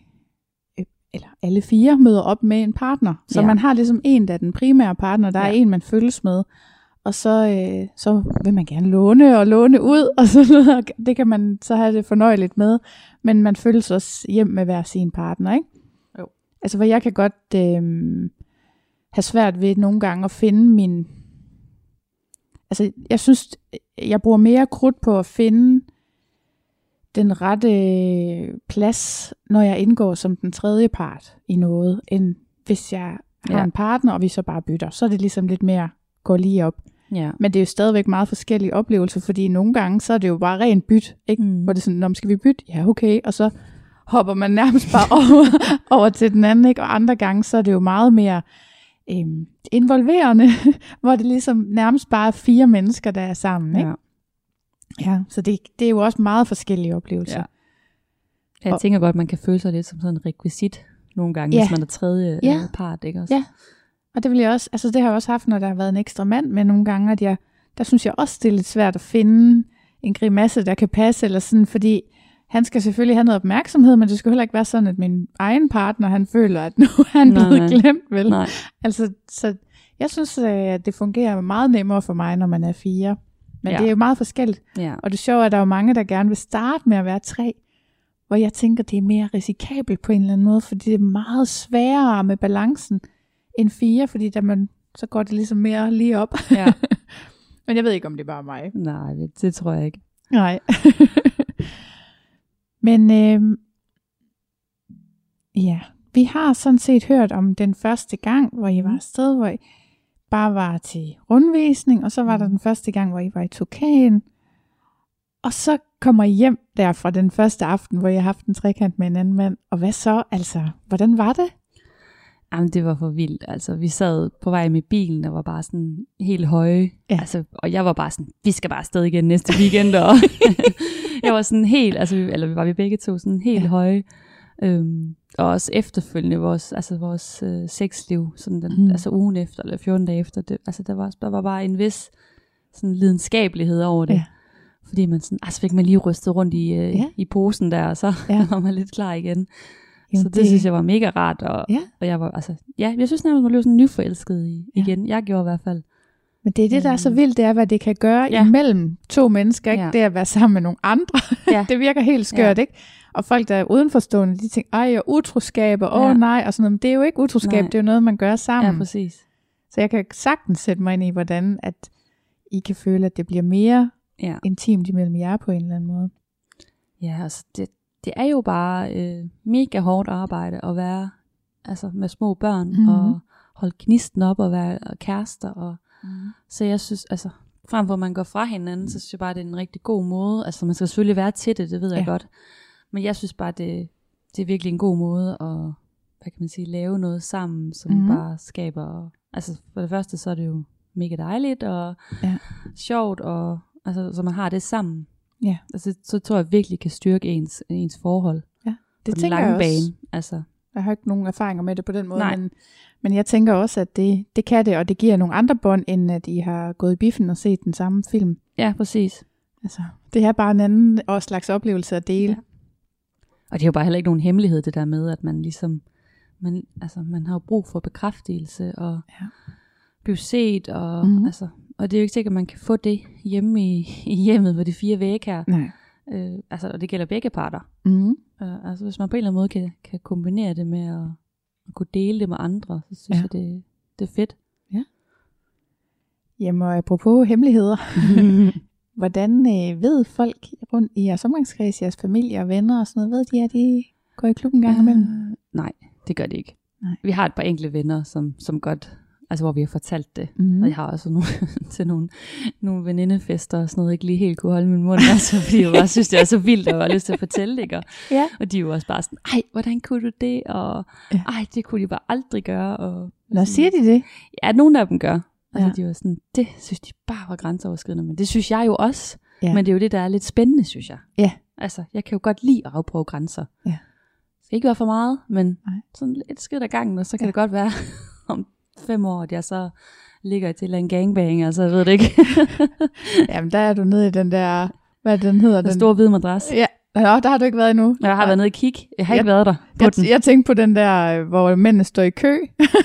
eller alle fire, møder op med en partner. Så Ja. man har ligesom en, der er den primære partner, der ja. er en, man følges med. Og så, øh, så vil man gerne låne og låne ud, og sådan noget. og Det kan man så have det fornøjeligt med. Men man følges også hjem med hver sin partner, ikke? Jo. Altså, hvor jeg kan godt øh, have svært ved nogle gange at finde min... Altså, jeg synes, jeg bruger mere krudt på at finde den rette plads, når jeg indgår som den tredje part i noget, end hvis jeg har ja. En partner, og vi så bare bytter. Så er det ligesom lidt mere går lige op. ja. Men det er jo stadigvæk meget forskellige oplevelser, fordi nogle gange, så er det jo bare rent byt, ikke? Mm. Hvor det er sådan, Nå, skal vi bytte? Ja, okay. Og så hopper man nærmest bare over, over til den anden, ikke? Og andre gange, så er det jo meget mere øhm, involverende, hvor det ligesom nærmest bare er fire mennesker, der er sammen, ikke? ja. Ja, så det, det er jo også meget forskellige oplevelser. Ja. Jeg Og- tænker godt, man kan føle sig lidt som sådan en rekvisit nogle gange, Ja. hvis man er tredje Ja. ja. part. Ikke også? Ja. Og det vil jeg også, altså det har jeg også haft, når der har været en ekstra mand med nogle gange, at jeg, der synes jeg også, det er lidt svært at finde en grimasse, der kan passe, eller sådan, fordi han skal selvfølgelig have noget opmærksomhed, men det skal heller ikke være sådan, at min egen partner, han føler, at nu er han Nej, blevet nej. glemt, vel? Nej. Altså, så jeg synes, øh, at det fungerer meget nemmere for mig, når man er fire. Men ja. Det er jo meget forskelligt. Ja. Og det sjove er, at der er jo mange, der gerne vil starte med at være tre, hvor jeg tænker, det er mere risikabelt på en eller anden måde, fordi det er meget sværere med balancen end fire, fordi der man, så går det ligesom mere lige op. ja. Men jeg ved ikke, om det er bare mig. Nej, det, det tror jeg ikke. Nej. Men øh, ja, vi har sådan set hørt om den første gang, hvor I var afsted, hvor I bare var til rundvisning, og så var der Mhm. den første gang, hvor I var i Tukan. Og så kommer I hjem der fra den første aften, hvor I har haft en trekant med en anden mand. Og hvad så? Altså, hvordan var det? Jamen, det var for vildt. Altså, vi sad på vej med bilen, der var bare sådan helt høje. Ja. Altså, og jeg var bare sådan, vi skal bare afsted igen næste weekend. Og jeg var sådan helt, altså, eller vi var vi begge to sådan helt ja. høje. Øhm, og også efterfølgende vores, altså vores øh, sexliv, sådan den, mm. altså ugen efter, eller 14 dage efter, det, altså der var, der var bare en vis sådan lidenskabelighed over det. Ja. Fordi man sådan, altså fik man lige rystet rundt i, øh, Ja. i posen der, og så Ja. var man lidt klar igen. Jo, så det, det synes jeg var mega rart, og, Ja. og jeg var, altså, ja, jeg synes nærmest, man blev sådan nyforelsket i, Ja. igen. Jeg gjorde i hvert fald. Men det er det, der er så Mm. vildt, det er, hvad det kan gøre ja. Ja. imellem to mennesker. Ikke? Ja. Ja. Det at være sammen med nogle andre. Ja. det virker helt skørt, Ja. ikke? Og folk, der er udenforstående, de tænker, ej, og utroskab, og åh Ja. nej, og sådan noget. Men det er jo ikke utroskab, Nej. det er jo noget, man gør Ja, sammen. præcis. så jeg kan sagtens sætte mig ind i, hvordan at I kan føle, at det bliver mere Ja, intimt imellem jer på en eller anden måde. ja altså, det, det er jo bare øh, mega hårdt arbejde at være altså, med små børn, Mhm. mm-hmm. og holde knisten op og være og kærester. Og, Mm. så jeg synes, altså, frem for at man går fra hinanden, så synes jeg bare, det er en rigtig god måde. Altså, man skal selvfølgelig være til det, det ved jeg Ja. godt. Men jeg synes bare, det, det er virkelig en god måde at, hvad kan man sige, lave noget sammen, som mm-hmm. bare skaber, altså for det første, så er det jo mega dejligt og Ja. sjovt, og altså, så man har det sammen. Ja. Altså, så tror jeg virkelig kan styrke ens, ens forhold Det på den tænker lange jeg også. bane. Altså, Jeg har ikke nogen erfaringer med det på den måde, Nej. men, men jeg tænker også, at det, det kan det, og det giver nogle andre bånd, end at I har gået i biffen og set den samme film. ja, præcis. Altså, det er bare en anden og slags oplevelse at dele. Ja. Og det er jo bare heller ikke nogen hemmelighed, det der med, at man ligesom, man, altså, man har jo brug for bekræftelse og Ja. blive set, og, Mhm. mm-hmm. altså, og det er jo ikke sikkert, at man kan få det hjemme i, i hjemmet, hvor de fire vægge her. Nej. Øh, altså, og det gælder begge parter. Mm. Øh, altså, hvis man på en eller anden måde kan, kan kombinere det med at, at kunne dele det med andre, så synes Ja. ja. jeg, det, det er fedt. Jamen, og apropos hemmeligheder. Hvordan øh, ved folk rundt i jeres omgangskreds, jeres familie og venner og sådan noget, ved de, at de går i klubben en gang imellem? Øh, nej, det gør det ikke. Nej. Vi har et par enkelte venner, som, som godt, altså hvor vi har fortalt det. Mm. Og jeg har også nogle, til nogle, nogle venindefester og sådan noget, ikke lige helt kunne holde min mund, altså, fordi jeg bare synes, det er så vildt, og jeg har lyst til at fortælle det, ikke? Og, Ja. og de er jo også bare sådan, ej, hvordan kunne du det? Og Ja. ej, det kunne de bare aldrig gøre. Og, Nå, siger de det? Ja, nogle af dem gør. Altså, Ja. de var sådan, det synes de bare var grænseoverskridende, men det synes jeg jo også. Ja. Men det er jo det, der er lidt spændende, synes jeg. Ja. Altså, jeg kan jo godt lide at afprøve grænser. Ja. Det skal ikke være for meget, men Nej. sådan et skridt ad gangen, og så kan Ja. det godt være om fem år, at jeg så ligger til en gangbang, altså jeg ved det ikke. Jamen, der er du nede i den der, hvad den hedder? Den Den store hvide madras. Ja, Nå, der har du ikke været endnu. Jeg har været nede og kigge. Jeg har ikke Jeg- været der på Jeg, den. jeg tænkte på den der, øh, hvor mændene står i kø.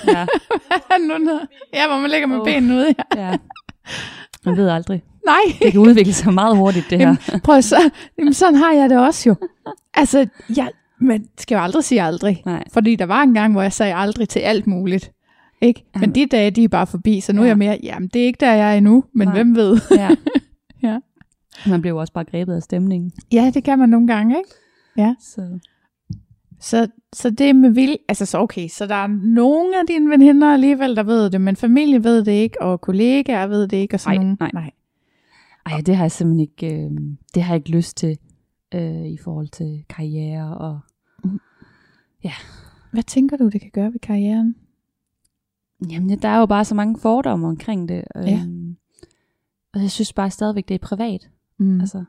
Ja. Ja, hvor man ligger med Åh. benene ude. Ja. ja. Man ved aldrig. Nej, Det kan udvikle sig meget hurtigt, det her. prøv så. Jamen, sådan har jeg det også jo. Altså, jeg, man skal jo aldrig sige aldrig. Nej. Fordi der var en gang, hvor jeg sagde aldrig til alt muligt. Ikke? Men de dage, de er bare forbi, så nu er Ja. jeg mere, jamen det er ikke der, jeg er endnu, men Nej. hvem ved? Ja. Ja. Man bliver jo også bare grebet af stemningen. Ja, det kan man nogle gange, ikke? Så. Så, så det er med vil, altså så okay, så der er nogle af dine veninder alligevel, der ved det, men familie ved det ikke, og kollegaer ved det ikke, og sådan Nej, nogle. nej. nej. Ej, det har jeg simpelthen ikke, øh, det har jeg ikke lyst til øh, i forhold til karriere og Hvad tænker du, det kan gøre ved karrieren? Jamen, der er jo bare så mange fordomme omkring det. Ja. Øhm, og jeg synes bare stadigvæk, det er privat. Mm. Mm. Altså,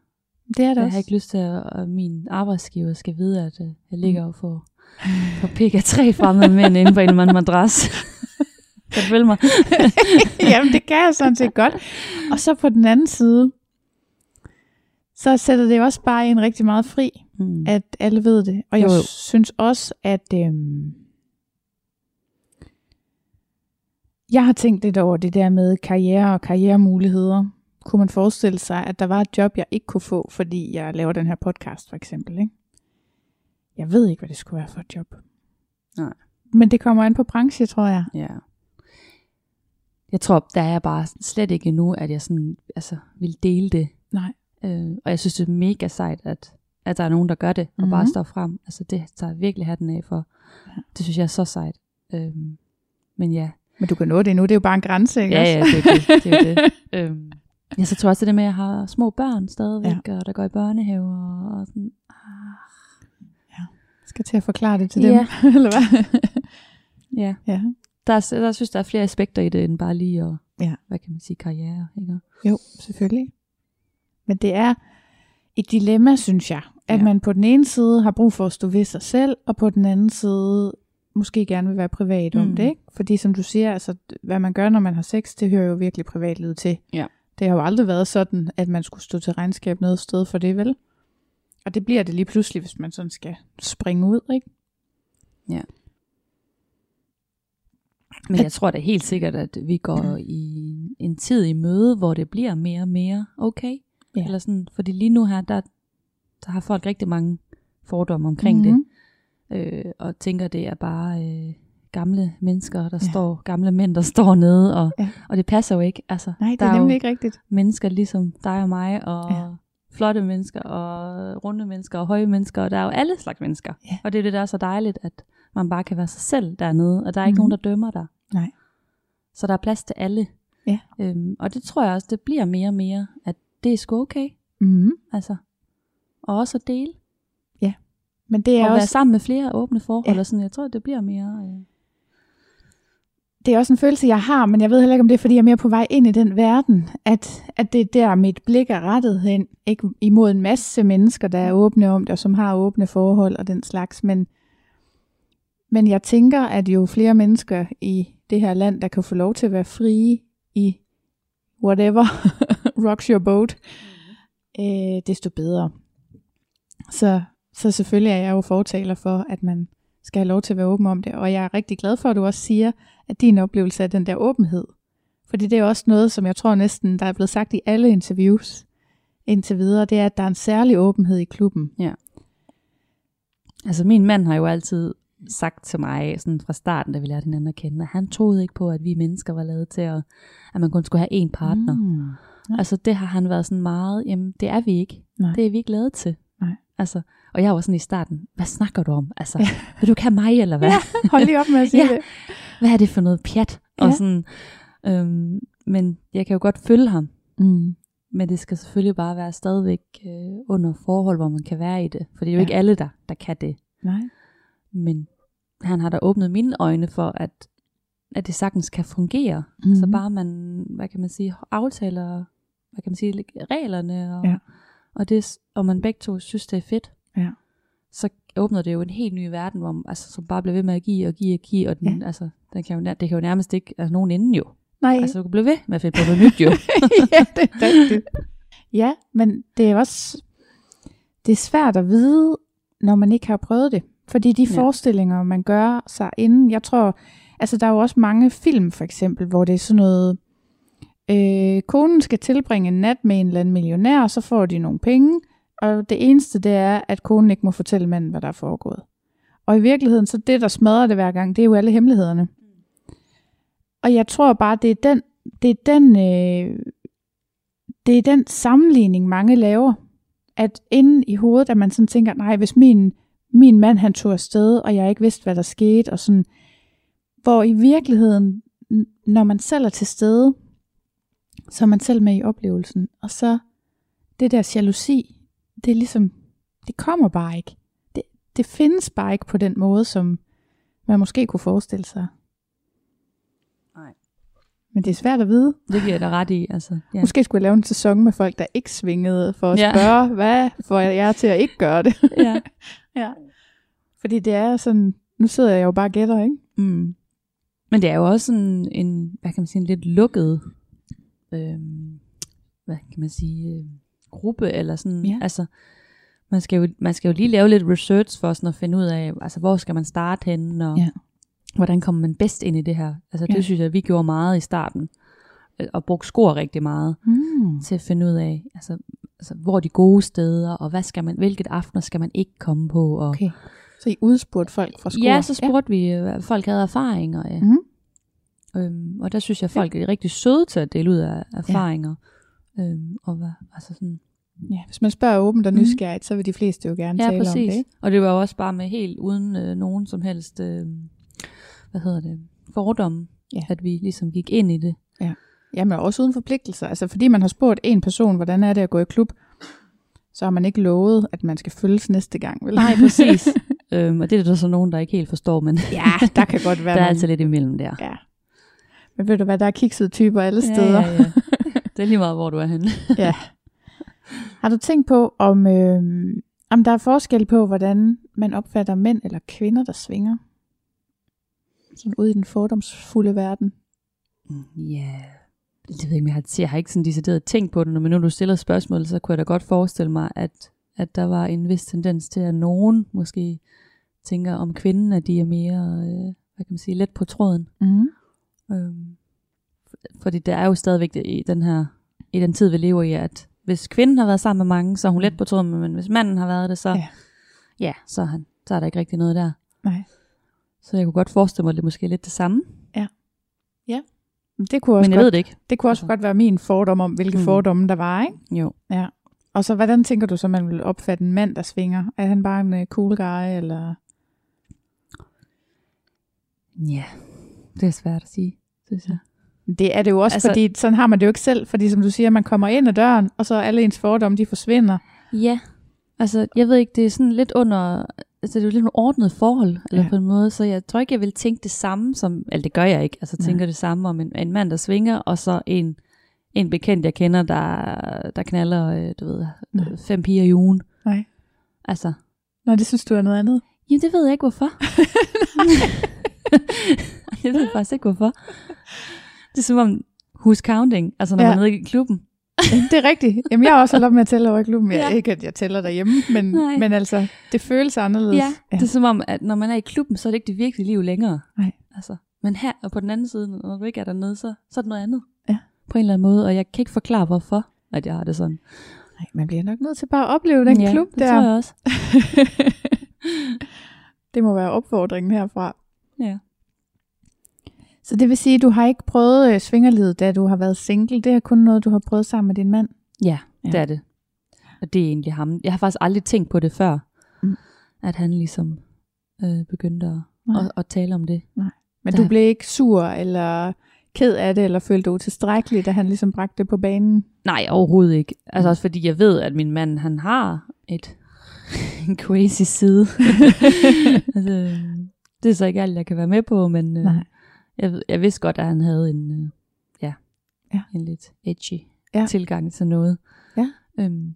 det er det jeg også. har ikke lyst til, at, at min arbejdsgiver skal vide, at øh, jeg ligger og får, får pik af tre fremmede mænd inde på en eller anden madras. kan du følge mig? Jamen, det kan jeg sådan set godt. Og så på den anden side, så sætter det også bare en rigtig meget fri, Mm. at alle ved det. Og jeg jo. synes også, at øhm, jeg har tænkt lidt over det der med karriere og karrieremuligheder. Kunne man forestille sig, at der var et job, jeg ikke kunne få, fordi jeg laver den her podcast for eksempel. Ikke? Jeg ved ikke, hvad det skulle være for et job. Nej. Men det kommer an på branche, tror jeg. Ja. Jeg tror, der er jeg bare slet ikke endnu, at jeg sådan, altså, vil dele det. Nej. Øh, og jeg synes, det er mega sejt, at, at der er nogen, der gør det, og mm-hmm. bare Mhm. står frem. Altså det tager jeg virkelig hatten af for. Ja. Det synes jeg er så sejt. Øh, men ja, Men du kan nå det nu, det er jo bare en grænse, ikke ja, ja, det er det. det, er det. øhm, ja, så tror jeg også det med, at jeg har små børn stadigvæk, ja. og der går i børnehave, og, sådan, ah, skal til at forklare det til dem, Ja. eller hvad? ja. ja. Der, er, der synes der er flere aspekter i det, end bare lige at, Ja. hvad kan man sige, karriere, ikke? Jo, selvfølgelig. Men det er et dilemma, synes jeg, at Ja. ja. man på den ene side har brug for at stå ved sig selv, og på den anden side måske gerne vil være privat om Mm. det, ikke? Fordi som du siger, altså, hvad man gør, når man har sex, det hører jo virkelig privatlivet til. Ja. Det har jo aldrig været sådan, at man skulle stå til regnskab noget sted for det, vel? Og det bliver det lige pludselig, hvis man sådan skal springe ud, ikke? Men jeg tror da helt sikkert, at vi går i en tid i møde, hvor det bliver mere og mere okay. Ja. Eller sådan, fordi lige nu her, der, der har folk rigtig mange fordomme omkring mm-hmm. Mhm. det. Øh, og tænker, det er bare øh, gamle mennesker, der Ja. står, gamle mænd, der står nede. Og, Ja. og det passer jo ikke. Altså, Nej, det der er jo nemlig ikke rigtigt. mennesker ligesom dig og mig, og Ja. flotte mennesker, og runde mennesker, og høje mennesker, og der er jo alle slags mennesker. Ja. Og det er det, der er så dejligt, at man bare kan være sig selv dernede, og der er ikke Mhm. nogen, der dømmer dig. Nej. Så der er plads til alle. Ja. Øhm, og det tror jeg også, det bliver mere og mere, at det er sgu okay. Mm. Altså. Og også at dele. Men det er og være også sammen med flere åbne forhold. Ja. Ja. Og sådan. Jeg tror, det bliver mere... Øh, det er også en følelse, jeg har, men jeg ved heller ikke, om det er, fordi jeg er mere på vej ind i den verden, at, at det er der, mit blik er rettet hen, ikke imod en masse mennesker, der er åbne om det, og som har åbne forhold og den slags, men, men jeg tænker, at jo flere mennesker i det her land, der kan få lov til at være frie i whatever rocks your boat, øh, desto bedre. Så, så selvfølgelig er jeg jo fortaler for, at man skal have lov til at være åben om det. Og jeg er rigtig glad for, at du også siger, at din oplevelse er den der åbenhed. Fordi det er også noget, som jeg tror næsten, der er blevet sagt i alle interviews indtil videre, det er, at der er en særlig åbenhed i klubben. altså min mand har jo altid sagt til mig, sådan fra starten, da vi lærte hinanden at kende, at han troede ikke på, at vi mennesker var lavet til, at, at man kun skulle have én partner. Mm. Altså det har han været sådan meget, jamen det er vi ikke. Nej. Det er vi ikke lavet til. Nej. Altså, og jeg var sådan i starten, hvad snakker du om? Altså, Ja. vil du ikke have mig, eller hvad? Ja, hold lige op med at sige Ja. det. Hvad er det for noget pjat? Og Ja. sådan, øhm, men jeg kan jo godt følge ham. Mm. Men det skal selvfølgelig bare være stadigvæk øh, under forhold, hvor man kan være i det. For det er jo Ja. ikke alle, der, der kan det. Nej. Men han har da åbnet mine øjne for, at, at det sagtens kan fungere. Mhm. Mm-hmm. Så bare man, hvad kan man sige, aftaler, hvad kan man sige, reglerne, og, Ja. og, det, og man begge to synes, det er fedt. Ja. Så åbner det jo en helt ny verden, hvor altså, som bare bliver ved med at give og give og give, og den, Ja. altså, den kan jo, det kan jo nærmest ikke, altså nogen inden jo. Nej, Altså du kan blive ved med at finde på noget nyt jo. ja, det er rigtigt. Ja, men det er også det er svært at vide, når man ikke har prøvet det. Fordi de Ja. forestillinger, man gør sig inden, jeg tror, altså der er jo også mange film for eksempel, hvor det er sådan noget, øh, konen skal tilbringe en nat med en eller anden millionær, og så får de nogle penge, og det eneste det er, at konen ikke må fortælle manden, hvad der er foregået. Og i virkeligheden, så det, der smadrer det hver gang, det er jo alle hemmelighederne. Og jeg tror bare, det er den, det er den, øh, det er den sammenligning, mange laver. At inde i hovedet, at man sådan tænker, nej, hvis min, min mand han tog afsted, og jeg ikke vidste, hvad der skete, og sådan, hvor i virkeligheden, når man selv er til stede, så er man selv med i oplevelsen, og så det der jalousi, det er ligesom, det kommer bare ikke. Det, det findes bare ikke på den måde, som man måske kunne forestille sig. Nej. Men det er svært at vide. Det giver jeg dig ret i. Altså, ja. Måske skulle jeg lave en sæson med folk, der ikke svingede, for at Ja. spørge, hvad får jeg til at ikke gøre det? ja. ja. Fordi det er sådan, nu sidder jeg jo bare og gætter, ikke? Mm. Men det er jo også sådan en, hvad kan man sige, en lidt lukket, øhm, hvad kan man sige, øh, gruppe, eller sådan, Ja. altså, man skal, jo, man skal jo lige lave lidt research for sådan at finde ud af, altså, hvor skal man starte henne, og Ja. hvordan kommer man bedst ind i det her. Altså, det Ja. synes jeg, vi gjorde meget i starten, øh, og brugte skor rigtig meget, Mm. til at finde ud af, altså, altså, hvor er de gode steder, og hvad skal man, hvilket aftener skal man ikke komme på, og Okay. Så I udspurgte folk fra skolen? Ja, så spurgte ja. vi, øh, hvad folk havde erfaringer. Ja. Mm. Øhm, og der synes jeg, folk er rigtig søde til at dele ud af erfaringer. Ja. Øhm, og hvad, altså sådan, Ja, hvis man spørger åbent og Mhm. nysgerrigt, så vil de fleste jo gerne Ja, tale om præcis. det. Ikke? Og det var jo også bare med helt uden øh, nogen som helst, øh, hvad hedder det, fordomme, Ja. at vi ligesom gik ind i det. Jamen også uden forpligtelser. Altså fordi man har spurgt en person, hvordan er det at gå i klub, så har man ikke lovet, at man skal følges næste gang. Vel? Nej, præcis. øhm, og det er der så nogen, der ikke helt forstår, men ja, der kan godt være der er nogle- altså lidt imellem der. Ja. Men ved du hvad, der er kiksede typer alle steder. Ja, ja, ja. Det er lige meget, hvor du er henne. ja. Har du tænkt på, om, øh, om der er forskel på, hvordan man opfatter mænd eller kvinder, der svinger? Sådan ude i den fordomsfulde verden. Ja, det ved jeg ikke, jeg har, jeg har ikke sådan decideret tænkt på det, men nu du stiller spørgsmål, så kunne jeg da godt forestille mig, at, at der var en vis tendens til, at nogen måske tænker om kvinden, at de er mere, øh, hvad kan man sige, let på tråden. Mm. Øhm, fordi det er jo stadigvæk det, i den her, i den tid, vi lever i, at hvis kvinden har været sammen med mange, så er hun let på tråden, men hvis manden har været det, så, Ja. ja. ja, så, er han, så er der ikke rigtig noget der. Nej. Så jeg kunne godt forestille mig, at det er måske lidt det samme, Det kunne også, men jeg godt, ved det ikke. det kunne også Altså. godt være min fordom om, hvilke mm. Mm. fordomme der var. Ikke? Jo. Og så hvordan tænker du så, man vil opfatte en mand, der svinger? Er han bare en uh, cool guy, eller... Ja, det er svært at sige, synes jeg. Det er det jo også, altså, Altså- fordi sådan har man det jo ikke selv. Fordi som du siger, man kommer ind ad døren, og så alle ens fordomme, de forsvinder. Ja, altså jeg ved ikke, det er sådan lidt under, altså det er jo lidt nogle ordnet forhold, eller Ja. ja. på en måde, så jeg tror ikke, jeg vil tænke det samme som, eller det gør jeg ikke, altså tænker det samme om en, en mand, der svinger, og så en, en bekendt, jeg kender, der, der knaller, øh, du ved, Nej. fem piger i ugen. Nej. Altså, Nå, det synes du er noget andet. jamen det ved jeg ikke, hvorfor. jeg ved faktisk ikke, hvorfor. Det er som om, who's counting, altså når Ja. ja. man er nede i klubben. det er rigtigt. Jamen, jeg har også holdt op med at tælle over i klubben. Jeg, Ja. Ikke, at jeg tæller derhjemme, men, Nej. men altså, det føles anderledes. Ja, det er som om, at når man er i klubben, så er det ikke det virkelige liv længere. Nej. Altså, men her og på den anden side, når du ikke er dernede, så, så er det noget andet. Ja. På en eller anden måde, og jeg kan ikke forklare, hvorfor at jeg har det sådan. Nej, man bliver nok nødt til bare at opleve den ja, klub det der. tror jeg også. det må være opfordringen herfra. Ja. Så det vil sige, at du har ikke prøvet øh, svingerlivet, da du har været single. Det er kun noget, du har prøvet sammen med din mand. Ja, Ja. det er det. Og det er egentlig ham. Jeg har faktisk aldrig tænkt på det før, Mm. at han ligesom øh, begyndte at, Nej. at, at tale om det. Men Der- du blev ikke sur eller ked af det, eller følte du utilstrækkelig, da han ligesom bragte det på banen? Nej, overhovedet ikke. Altså også fordi jeg ved, at min mand, han har et en crazy side. altså, det er så ikke alt, jeg kan være med på, men øh, Nej. Jeg, ved- jeg vidste godt, at han havde en, øh, ja, Ja. en lidt edgy Ja. ja. tilgang til noget. Ja. Øhm,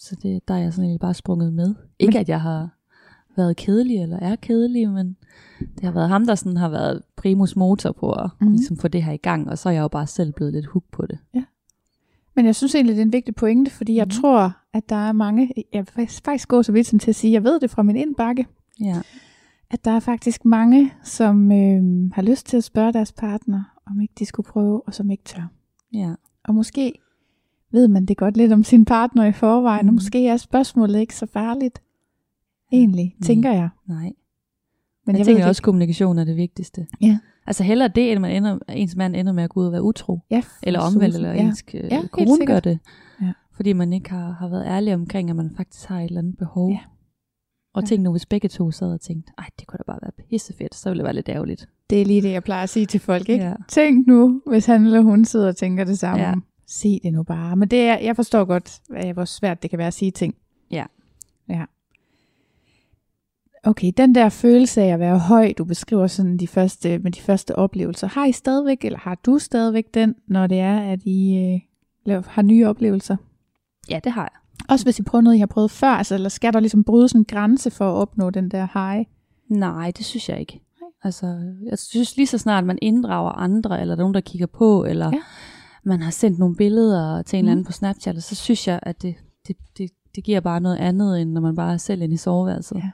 så det, der er jeg sådan egentlig bare sprunget med. Ikke at jeg har været kedelig eller er kedelig, men det har været ham, der sådan har været primus motor på at Mhm. mm. ligesom få det her i gang, og så er jeg jo bare selv blevet lidt hooked på det. Men jeg synes egentlig, det er en vigtig pointe, fordi jeg Mhm. tror, at der er mange, jeg vil faktisk- faktisk gå så vidt som til at sige, jeg ved det fra min indbakke, Ja. At der er faktisk mange, som øh, har lyst til at spørge deres partner, om ikke de skulle prøve, og som ikke tør. Ja. Og måske ved man det godt lidt om sin partner i forvejen, mm. og måske er spørgsmålet ikke så farligt. Egentlig, Nej. tænker jeg. Nej. Men jeg, jeg tænker også, at kommunikation er det vigtigste. Ja. Altså hellere det, end man ender, ens mand ender med at gå ud og være utro. Ja, Eller omvendt, eller ja. ens ja, Ja, kone gør det. Ja. Fordi man ikke har, har været ærlig omkring, at man faktisk har et eller andet behov. Ja. Og tænk nu, hvis begge to sad og tænkte, ej, det kunne da bare være pissefedt, så ville det være lidt ærgerligt. Det er lige det, jeg plejer at sige til folk. Ikke? Ja. Tænk nu, hvis han eller hun sidder og tænker det samme. Ja. Sig det nu bare. Men det er, jeg forstår godt, hvor svært det kan være at sige ting. Ja. Ja. Okay, den der følelse af at være høj, du beskriver sådan de første, med de første oplevelser, har I stadigvæk, eller har du stadigvæk den, når det er, at I øh, har nye oplevelser? Ja, det har jeg. Også hvis I prøver noget, I har prøvet før, altså, eller skal der ligesom bryde sådan en grænse for at opnå den der high? Nej, det synes jeg ikke. Altså, jeg synes lige så snart man inddrager andre, eller nogen, der kigger på, eller Ja. ja. man har sendt nogle billeder til en eller Mm. anden på Snapchat, så synes jeg, at det, det, det, det giver bare noget andet, end når man bare er selv inde i soveværelset. Ja.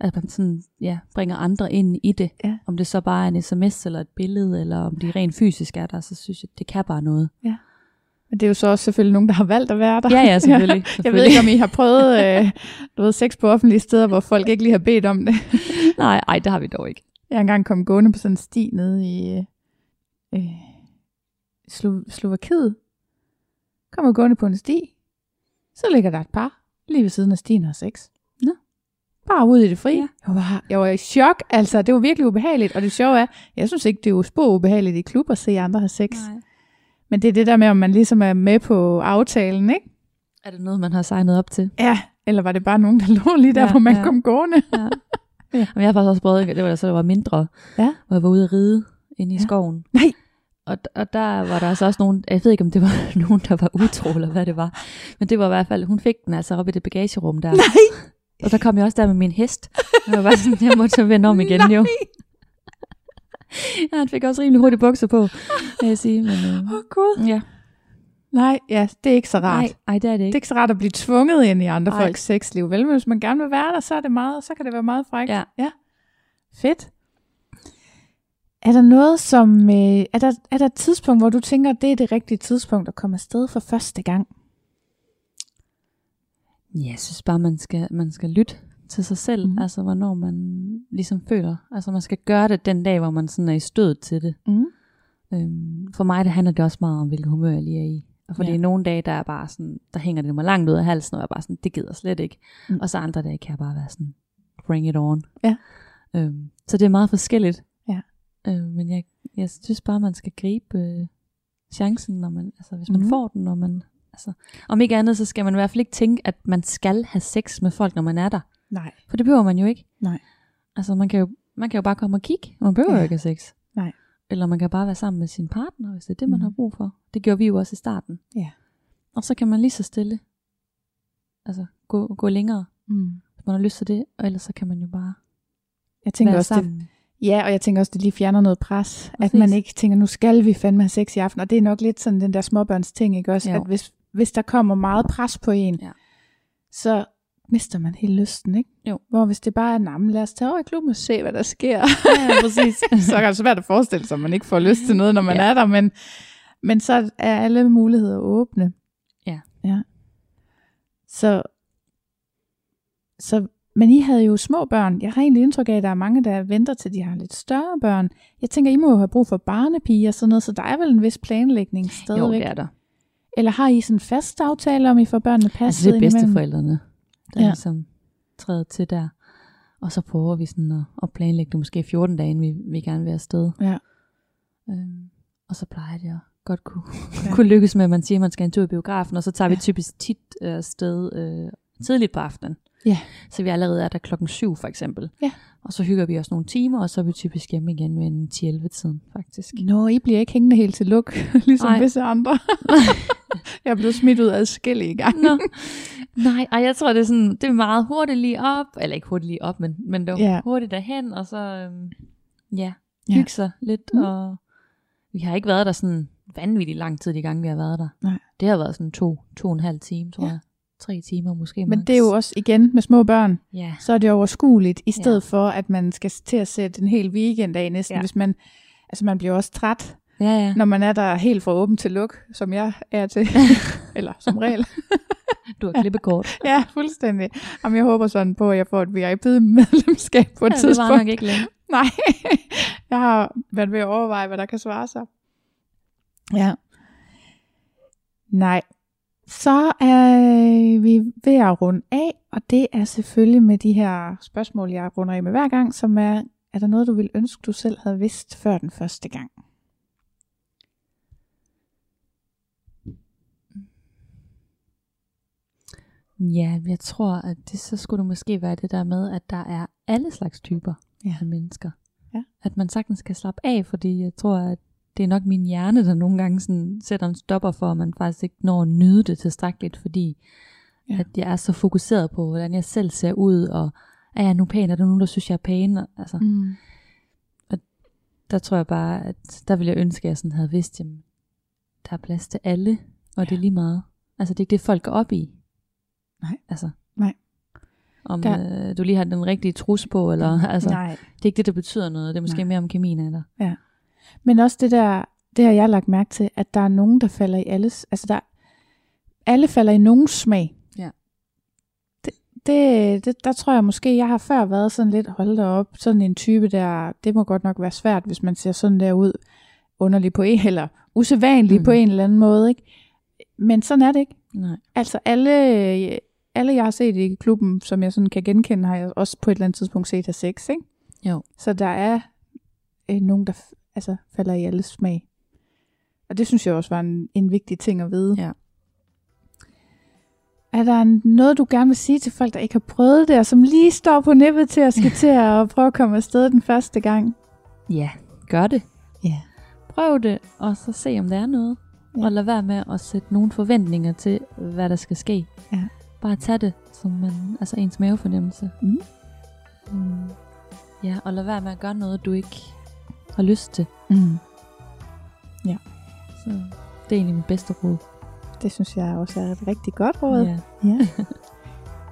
At man sådan, ja, bringer andre ind i det. Ja. Om det så bare er en sms eller et billede, eller om de rent fysisk er der, så synes jeg, det kan bare noget. Men det er jo så også selvfølgelig nogen, der har valgt at være der. Ja, ja, selvfølgelig. Jeg ved ikke, om I har prøvet øh, du ved, sex på offentlige steder, hvor folk ikke lige har bedt om det. Nej, ej, det har vi dog ikke. Jeg har engang kommet gående på sådan en sti nede i øh, Slo- Slovakiet. Kommer gående på en sti. så ligger der et par lige ved siden af Stine og sex. Nå. Bare ude i det fri. Ja. Jeg, var, jeg var i chok, altså det var virkelig ubehageligt. Og det sjove er, jeg synes ikke, det er jo spor ubehageligt i klub at se andre have sex. Nej. Men det er det der med, om man ligesom er med på aftalen, ikke? Er det noget, man har signet op til? Ja, eller var det bare nogen, der lå lige der, Ja, hvor man ja. kom gående? Ja. ja. Men jeg har faktisk også prøvet, det var så, det var mindre, Ja. hvor jeg var ude at ride inde i Ja. skoven. Nej. Og, og der var der altså også nogen, jeg ved ikke om det var nogen, der var utro, eller hvad det var. Men det var i hvert fald, hun fik den altså op i det bagagerum der. Nej, Og så kom jeg også der med min hest. Og jeg var bare sådan, jeg måtte så vende om igen jo. Ja, han fik også rimelig hurtigt bukser på, vil jeg sige. Øh, Åh oh, gud. ja. Nej, ja, det er ikke så rart. Nej, ej, det er det Det er ikke. ikke så rart at blive tvunget ind i andre Ej. folks sexliv. Vel, men hvis man gerne vil være der, så er det meget, så kan det være meget frækt. Ja. ja. Fedt. Er der noget som, øh, er, der, er der et tidspunkt, hvor du tænker, det er det rigtige tidspunkt at komme afsted for første gang? Ja, jeg synes bare, man skal, man skal lytte til sig selv. Mm. Altså, hvornår man ligesom føler. Altså, man skal gøre det den dag, hvor man sådan er i stødet til det. Mm. Øhm, for mig, det handler det også meget om, hvilket humør jeg lige er i. Og fordi Ja. nogle dage, der er bare sådan, der hænger det mig langt ud af halsen, og jeg er bare sådan, det gider slet ikke. Mm. Og så andre dage kan jeg bare være sådan, bring it on. Ja. Øhm, så det er meget forskelligt. Ja. Øhm, men jeg, jeg synes bare, man skal gribe øh, chancen, når man, altså, hvis man Mhm. får den, når man, altså, om ikke andet, så skal man i hvert fald ikke tænke, at man skal have sex med folk, når man er der. Nej. For det behøver man jo ikke. Nej. Altså, man kan jo, man kan jo bare komme og kigge. Man behøver Ja. jo ikke sex. Nej. Eller man kan bare være sammen med sin partner, hvis det er det, man Mhm. har brug for. Det gjorde vi jo også i starten. Ja. Og så kan man lige så stille altså, gå, gå længere, Mm. hvis man har lyst til det. Og ellers så kan man jo bare Jeg tænker være også, det, sammen. ja, og jeg tænker også, det lige fjerner noget pres. At Præcis. man ikke tænker, nu skal vi fandme have sex i aften. Og det er nok lidt sådan den der småbørns ting, ikke også? Jo. At hvis, hvis der kommer meget pres på en, Ja. så mister man hele lysten, ikke? Jo. Hvor hvis det bare er, nah, lad os tage over i klubben og se, hvad der sker. Ja, præcis. så er det svært at forestille sig, at man ikke får lyst til noget, når man Ja. er der, men, men så er alle muligheder åbne. Ja. ja. Så, så, men I havde jo små børn. Jeg har egentlig indtryk af, at der er mange, der venter til, de har lidt større børn. Jeg tænker, I må jo have brug for barnepiger og sådan noget, så der er vel en vis planlægning jo, stadigvæk. det er der. Eller har I sådan en fast aftale om, I får børnene passet Altså, det er bedsteforældrene, der Ja. ligesom træder til der. Og så prøver vi sådan at, at planlægge det måske 14 dage, inden vi, vi gerne vil afsted. Ja. Øhm, og så plejer det at godt kunne, Ja. kunne lykkes med, at man siger, at man skal en tur i biografen, og så tager vi Ja. typisk tit øh, afsted øh, tidligt på aftenen. Ja. Så vi allerede er der klokken syv for eksempel. Ja. Og så hygger vi os nogle timer, og så er vi typisk hjemme igen ved en 10-11 tiden faktisk. Nå, I bliver ikke hængende helt til luk, ligesom Nej. visse andre. jeg er blevet smidt ud af skille i gang. Nå. Nej, ej, jeg tror, det er, sådan, det er meget hurtigt lige op, eller ikke hurtigt lige op, men, men det var yeah. hurtigt derhen, og så øhm, ja, hygge sig lidt, Mm. og vi har ikke været der sådan vanvittigt lang tid, de gange vi har været der. Nej. Det har været sådan to, to og en halv time, tror ja. jeg. Tre timer måske Men max. det er jo også igen med små børn, Ja, så er det overskueligt, i stedet Ja. for at man skal til at sætte en hel weekend af næsten, ja. Hvis man, altså man bliver også træt, ja, ja. når man er der helt fra åben til luk, som jeg er til, eller som regel. Du har klippekort. ja, fuldstændig. Jamen, jeg håber sådan på, at jeg får et VIP-medlemskab på et ja, det tidspunkt. var nok ikke længe. Nej, jeg har været ved at overveje, hvad der kan svare sig. Ja. Nej. Så er vi ved at runde af, og det er selvfølgelig med de her spørgsmål, jeg runder af med hver gang, som er, er der noget, du vil ønske, du selv havde vidst før den første gang? Ja, jeg tror, at det så skulle det måske være det der med, at der er alle slags typer Ja. af mennesker. Ja. At man sagtens kan slappe af, fordi jeg tror, at det er nok min hjerne, der nogle gange sådan sætter en stopper for, at man faktisk ikke når at nyde det tilstrækkeligt, fordi Ja. ja. at jeg er så fokuseret på, hvordan jeg selv ser ud, og er jeg nu pæn, er der nogen, der synes, jeg er pæn? Og, Altså, Mm. der tror jeg bare, at der ville jeg ønske, at jeg sådan havde vidst, at der er plads til alle, og ja. det er lige meget. Altså, det er ikke det, folk går op i. Nej. Altså, Nej. Om Der- øh, du lige har den rigtige trus på, eller altså, Nej. det er ikke det, der betyder noget. Det er måske Nej. Mere om kemien af dig. Men også det der, det har jeg lagt mærke til, at der er nogen, der falder i alles, altså der, alle falder i nogens smag. Ja. Det, det, det, der tror jeg måske, jeg har før været sådan lidt, hold da op, sådan en type der, det må godt nok være svært, hvis man ser sådan der ud, underlig på en, eller usædvanlig mm. På en eller anden måde, ikke? men sådan er det ikke. Nej. Altså alle, alle jeg har set i klubben, som jeg sådan kan genkende, har jeg også på et eller andet tidspunkt set af sex, ikke? Jo. Så der er øh, nogen, der altså, falder i alles smag. Og det synes jeg også var en, en vigtig ting at vide. Ja. Er der noget, du gerne vil sige til folk, der ikke har prøvet det, og som lige står på nippet til at skal til at prøve at komme afsted den første gang? Ja, gør det. Ja. Prøv det, og så se, om der er noget. Ja. Og lad være med at sætte nogle forventninger til, hvad der skal ske. Ja. Bare tag det som man, altså ens mavefornemmelse. Mm. Mm. Ja, og lad være med at gøre noget, du ikke har lyst til. Mm. Så det er egentlig mit bedste råd. Det synes jeg også er et rigtig godt råd. Ja. Ja.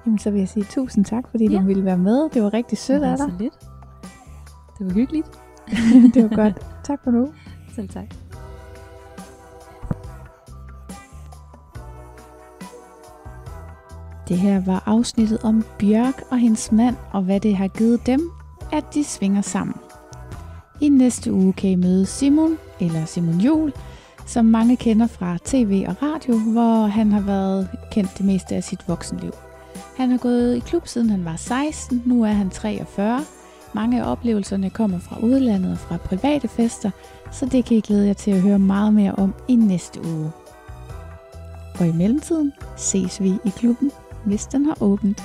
Jamen, så vil jeg sige tusind tak, fordi Ja. du ville være med. Det var rigtig sødt af dig. lidt. Det var hyggeligt. det var godt. Tak for nu. Selv tak. Det her var afsnittet om Bjørk og hendes mand, og hvad det har givet dem, at de svinger sammen. I næste uge kan I møde Simon, eller Simon Jul, som mange kender fra tv og radio, hvor han har været kendt det meste af sit voksenliv. Han har gået i klub siden han var 16, nu er han 43. Mange af oplevelserne kommer fra udlandet og fra private fester, så det kan I glæde jer til at høre meget mere om i næste uge. Og i mellemtiden ses vi i klubben, hvis den har åbent.